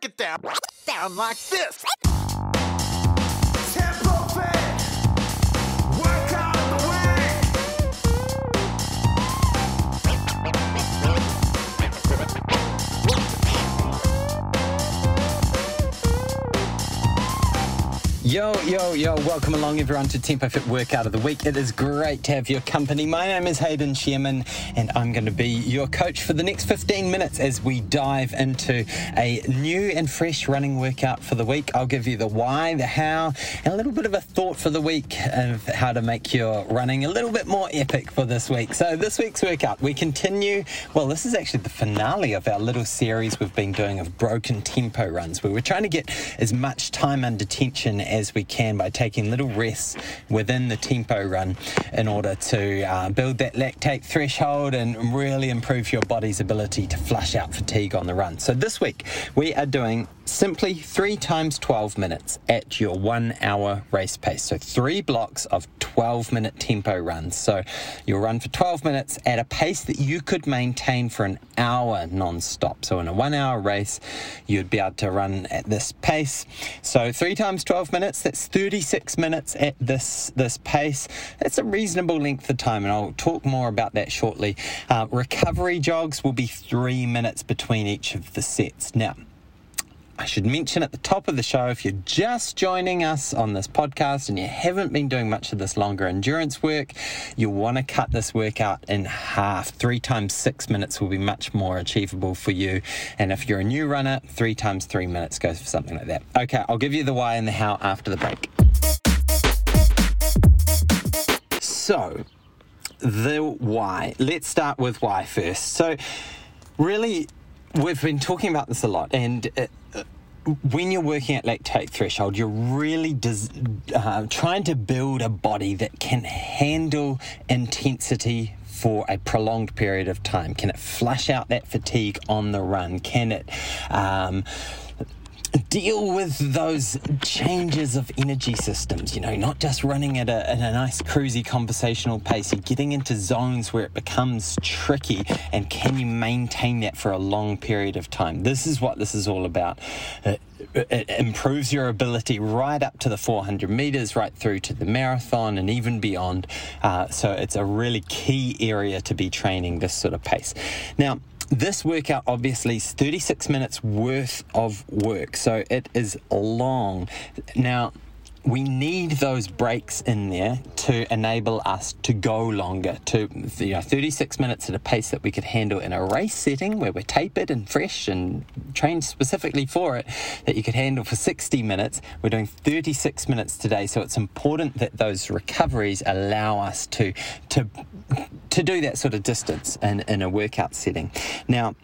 break it down, down like this. Yo, yo, yo, welcome along everyone to Tempo Fit Workout of the Week. It is great to have your company. My name is Hayden Shearman and I'm going to be your coach for the next 15 minutes as we dive into a new and fresh running workout for the week. I'll give you the why, the how, and a little bit of a thought for the week of how to make your running a little bit more epic for this week. So, this week's workout, we continue. Well, this is actually the finale of our little series we've been doing of broken tempo runs, where we're trying to get as much time under tension we can by taking little rests within the tempo run in order to uh, build that lactate threshold and really improve your body's ability to flush out fatigue on the run. So this week we are doing simply three times 12 minutes at your one hour race pace. So three blocks of 12 minute tempo runs. So you'll run for 12 minutes at a pace that you could maintain for an hour non-stop. So in a one hour race, you'd be able to run at this pace. So three times 12 minutes, that's 36 minutes at this, this pace. That's a reasonable length of time, and I'll talk more about that shortly. Uh, recovery jogs will be three minutes between each of the sets. Now, I should mention at the top of the show if you're just joining us on this podcast and you haven't been doing much of this longer endurance work, you'll want to cut this workout in half. Three times six minutes will be much more achievable for you. And if you're a new runner, three times three minutes goes for something like that. Okay, I'll give you the why and the how after the break. So, the why. Let's start with why first. So, really, we've been talking about this a lot, and uh, when you're working at lactate threshold, you're really des- uh, trying to build a body that can handle intensity for a prolonged period of time. Can it flush out that fatigue on the run? Can it um, deal with those changes of energy systems, you know, not just running at a, at a nice cruisy conversational pace. You're getting into zones where it becomes tricky, and can you maintain that for a long period of time? This is what this is all about. It, it improves your ability right up to the 400 meters, right through to the marathon, and even beyond. Uh, so it's a really key area to be training this sort of pace. Now, this workout obviously is 36 minutes worth of work, so it is long. Now, we need those breaks in there to enable us to go longer to you know 36 minutes at a pace that we could handle in a race setting where we're tapered and fresh and trained specifically for it that you could handle for 60 minutes. We're doing 36 minutes today so it's important that those recoveries allow us to to to do that sort of distance in, in a workout setting. Now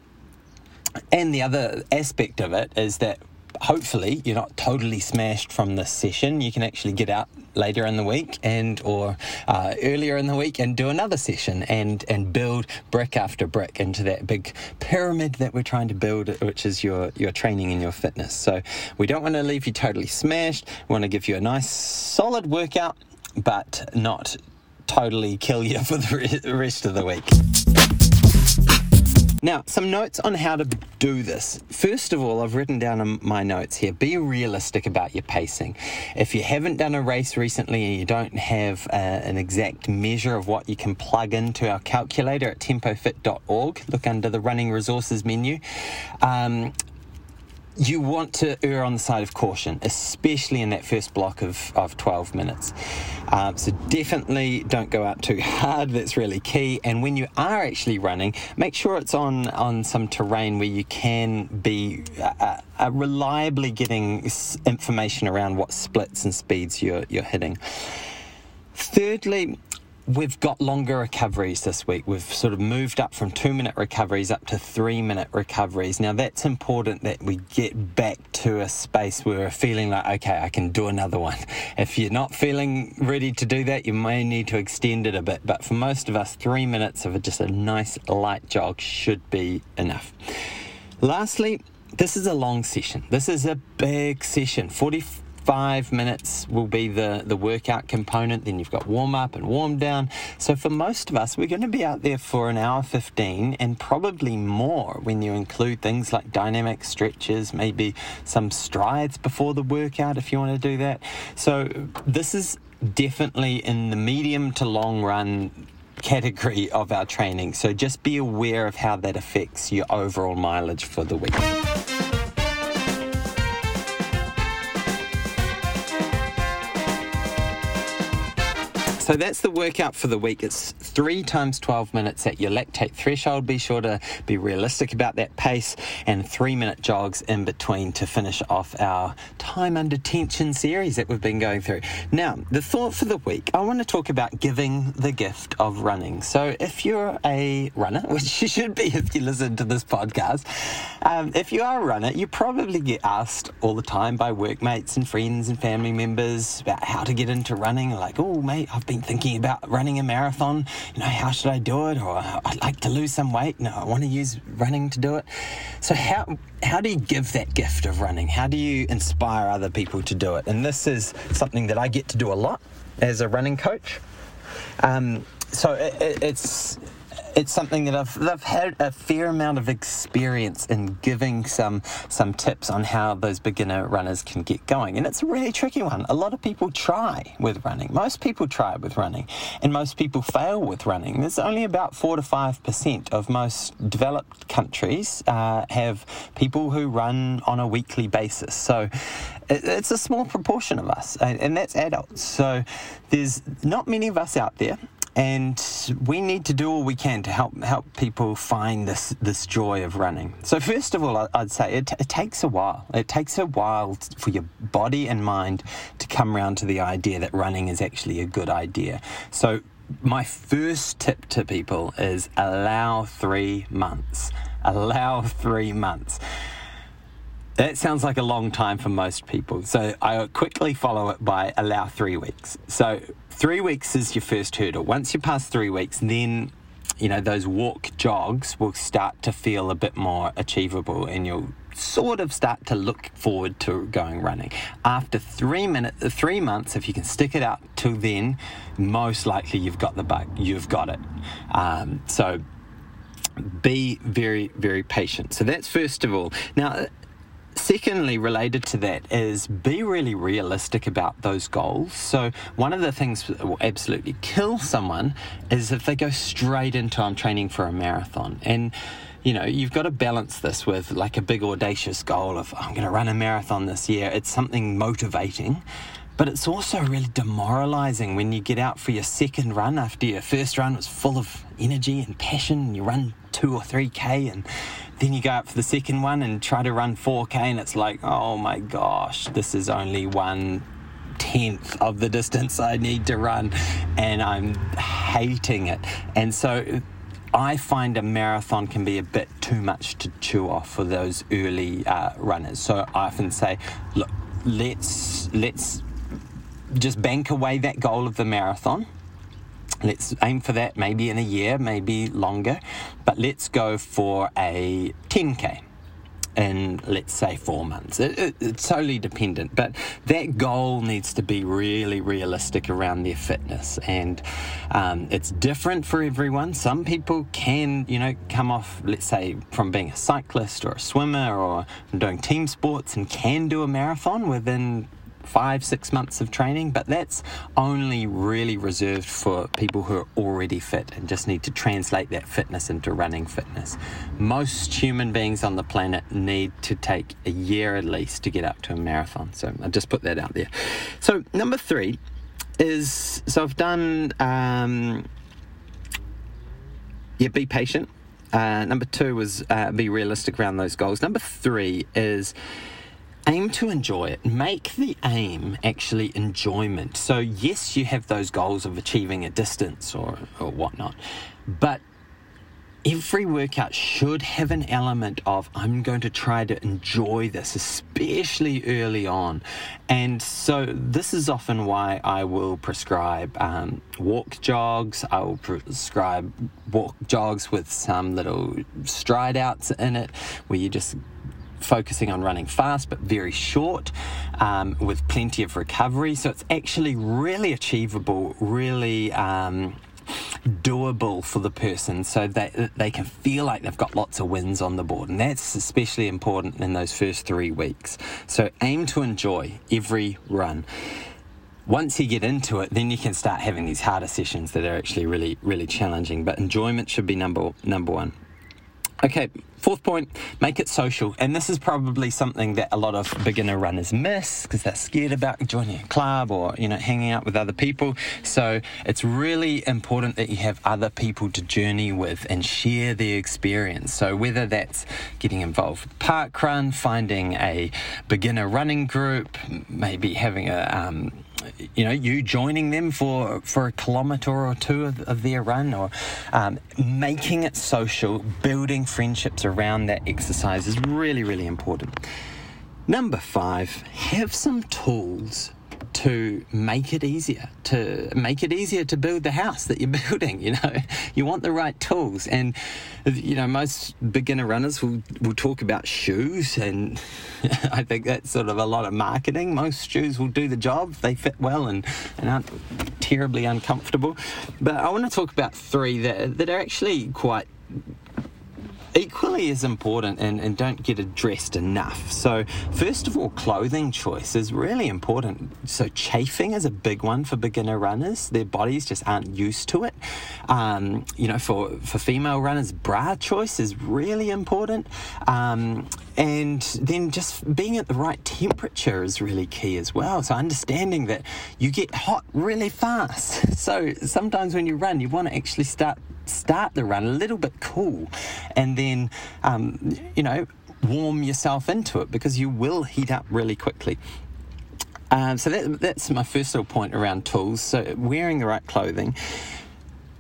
and the other aspect of it is that hopefully you're not totally smashed from this session. You can actually get out later in the week and or uh, earlier in the week and do another session and and build brick after brick into that big pyramid that we're trying to build, which is your your training and your fitness. So we don't want to leave you totally smashed. We want to give you a nice solid workout, but not totally kill you for the rest of the week. Now, some notes on how to do this. First of all, I've written down my notes here be realistic about your pacing. If you haven't done a race recently and you don't have uh, an exact measure of what you can plug into our calculator at tempofit.org, look under the running resources menu. Um, you want to err on the side of caution, especially in that first block of, of 12 minutes. Um, so definitely don't go out too hard. That's really key. And when you are actually running, make sure it's on on some terrain where you can be uh, uh, reliably getting information around what splits and speeds you're you're hitting. Thirdly, we've got longer recoveries this week. We've sort of moved up from two minute recoveries up to three minute recoveries. Now, that's important that we get back to a space where we're feeling like, okay, I can do another one. If you're not feeling ready to do that, you may need to extend it a bit. But for most of us, three minutes of just a nice light jog should be enough. Lastly, this is a long session. This is a big session 40, five minutes will be the, the workout component. Then you've got warm up and warm down. So for most of us, we're going to be out there for an hour 15 and probably more when you include things like dynamic stretches, maybe some strides before the workout if you want to do that. So this is definitely in the medium to long run category of our training. So just be aware of how that affects your overall mileage for the week. So that's the workout for the week. It's three times 12 minutes at your lactate threshold. Be sure to be realistic about that pace and three minute jogs in between to finish off our time under tension series that we've been going through. Now, the thought for the week, I want to talk about giving the gift of running. So if you're a runner, which you should be if you listen to this podcast, um, if you are a runner, you probably get asked all the time by workmates and friends and family members about how to get into running. Like, oh, mate, I've been thinking about running a marathon. You know, how should I do it? Or I'd like to lose some weight. No, I want to use running to do it. So how how do you give that gift of running? How do you inspire other people to do it? And this is something that I get to do a lot as a running coach. Um, so it, it, it's it's something that I've, I've had a fair amount of experience in giving some some tips on how those beginner runners can get going. And it's a really tricky one. A lot of people try with running. Most people try with running, and most people fail with running. There's only about four to five percent of most developed countries uh, have people who run on a weekly basis. So it's a small proportion of us, and that's adults. So there's not many of us out there and we need to do all we can to help help people find this this joy of running. So first of all, I'd say it, it takes a while. It takes a while for your body and mind to come around to the idea that running is actually a good idea. So my first tip to people is allow three months. Allow three months. That sounds like a long time for most people. So I quickly follow it by allow three weeks. So three weeks is your first hurdle. Once you pass three weeks, then you know those walk jogs will start to feel a bit more achievable and you'll sort of start to look forward to going running. After three minutes three months if you can stick it out till then most likely you've got the bug you've got it. Um, so be very very patient. So that's first of all. Now Secondly, related to that is be really realistic about those goals. So, one of the things that will absolutely kill someone is if they go straight into I'm training for a marathon. And you know, you've got to balance this with like a big audacious goal of I'm going to run a marathon this year. It's something motivating. But it's also really demoralizing when you get out for your second run after your first run was full of energy and passion and you run two or three K and then you go up for the second one and try to run 4K, and it's like, oh my gosh, this is only one tenth of the distance I need to run, and I'm hating it. And so I find a marathon can be a bit too much to chew off for those early uh, runners. So I often say, look, let's let's just bank away that goal of the marathon Let's aim for that maybe in a year, maybe longer, but let's go for a 10k in let's say four months. It, it, it's totally dependent, but that goal needs to be really realistic around their fitness, and um, it's different for everyone. Some people can, you know, come off, let's say, from being a cyclist or a swimmer or doing team sports and can do a marathon within five, six months of training, but that's only really reserved for people who are already fit and just need to translate that fitness into running fitness. Most human beings on the planet need to take a year at least to get up to a marathon. So I just put that out there. So, number three is so I've done, um, yeah, be patient. Uh, number two was uh, be realistic around those goals. Number three is aim to enjoy it. Make the aim actually enjoyment. So, yes, you have those goals of achieving a distance or, or whatnot, but every workout should have an element of I'm going to try to enjoy this, especially early on. And so, this is often why I will prescribe um, walk jogs. I will prescribe walk jogs with some little stride outs in it, where you just focusing on running fast but very short um, with plenty of recovery. So it's actually really achievable, really. Um, doable for the person so that they can feel like they've got lots of wins on the board and that's especially important in those first three weeks so aim to enjoy every run once you get into it, then you can start having these harder sessions that are actually really, really challenging. But enjoyment should be number number one. Okay, fourth point, make it social. And this is probably something that a lot of beginner runners miss because they're scared about joining a club or, you know, hanging out with other people. So it's really important that you have other people to journey with and share the experience. So whether that's getting involved with park run, finding a beginner running group, maybe having a um, you know, you joining them for for a kilometre or two of, of their run, or um, making it social, building friendships around that exercise is really, really important. Number five, have some tools to make it easier to make it easier to build the house that you're building you know? You want the right tools. And you know most beginner runners will, will talk about shoes and i think that's sort of a lot of marketing. Most shoes will do the job. They fit well and, and aren't terribly uncomfortable. But i want to talk about three that, that are actually quite equally as important and, and don't get addressed enough. So, first of all, clothing choice is really important. So, chafing is a big one for beginner runners. Their bodies just aren't used to it. Um, you know, for, for female runners, bra choice is really important. Um, and then just being at the right temperature is really key as well. So, understanding that you get hot really fast. So, sometimes when you run, you want to actually start start the run a little bit cool and then, um, you know, warm yourself into it because you will heat up really quickly. Um, so that, that's my first little point around tools. So wearing the right clothing.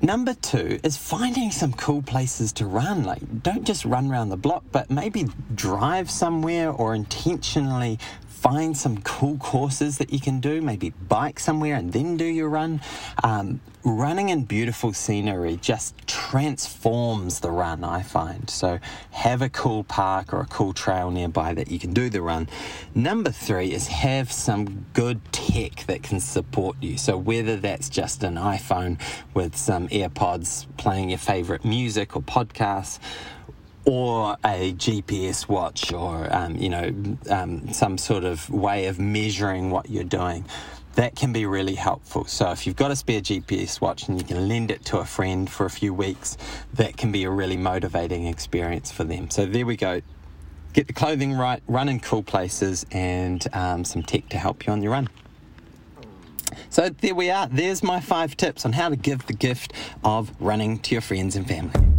Number two is finding some cool places to run. Like, don't just run around the block, but maybe drive somewhere or intentionally find some cool courses that you can do, maybe bike somewhere and then do your run. Um, running in beautiful scenery just transforms the run, I find. So have a cool park or a cool trail nearby that you can do the run. Number three is have some good tech that can support you. So whether that's just an iPhone with some AirPods playing your favorite music or podcasts, or a GPS watch or um, you know um, some sort of way of measuring what you're doing. That can be really helpful. So if you've got a spare GPS watch and you can lend it to a friend for a few weeks, that can be a really motivating experience for them. So there we go. Get the clothing right, run in cool places, and um, some tech to help you on your run. So there we are. There's my five tips on how to give the gift of running to your friends and family.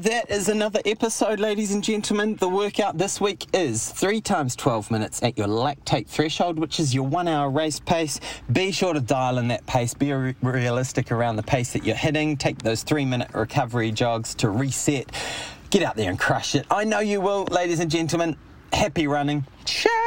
That is another episode, ladies and gentlemen. The workout this week is three times 12 minutes at your lactate threshold, which is your one hour race pace. Be sure to dial in that pace, be re- realistic around the pace that you're hitting. Take those three minute recovery jogs to reset. Get out there and crush it. I know you will, ladies and gentlemen. Happy running. Ciao.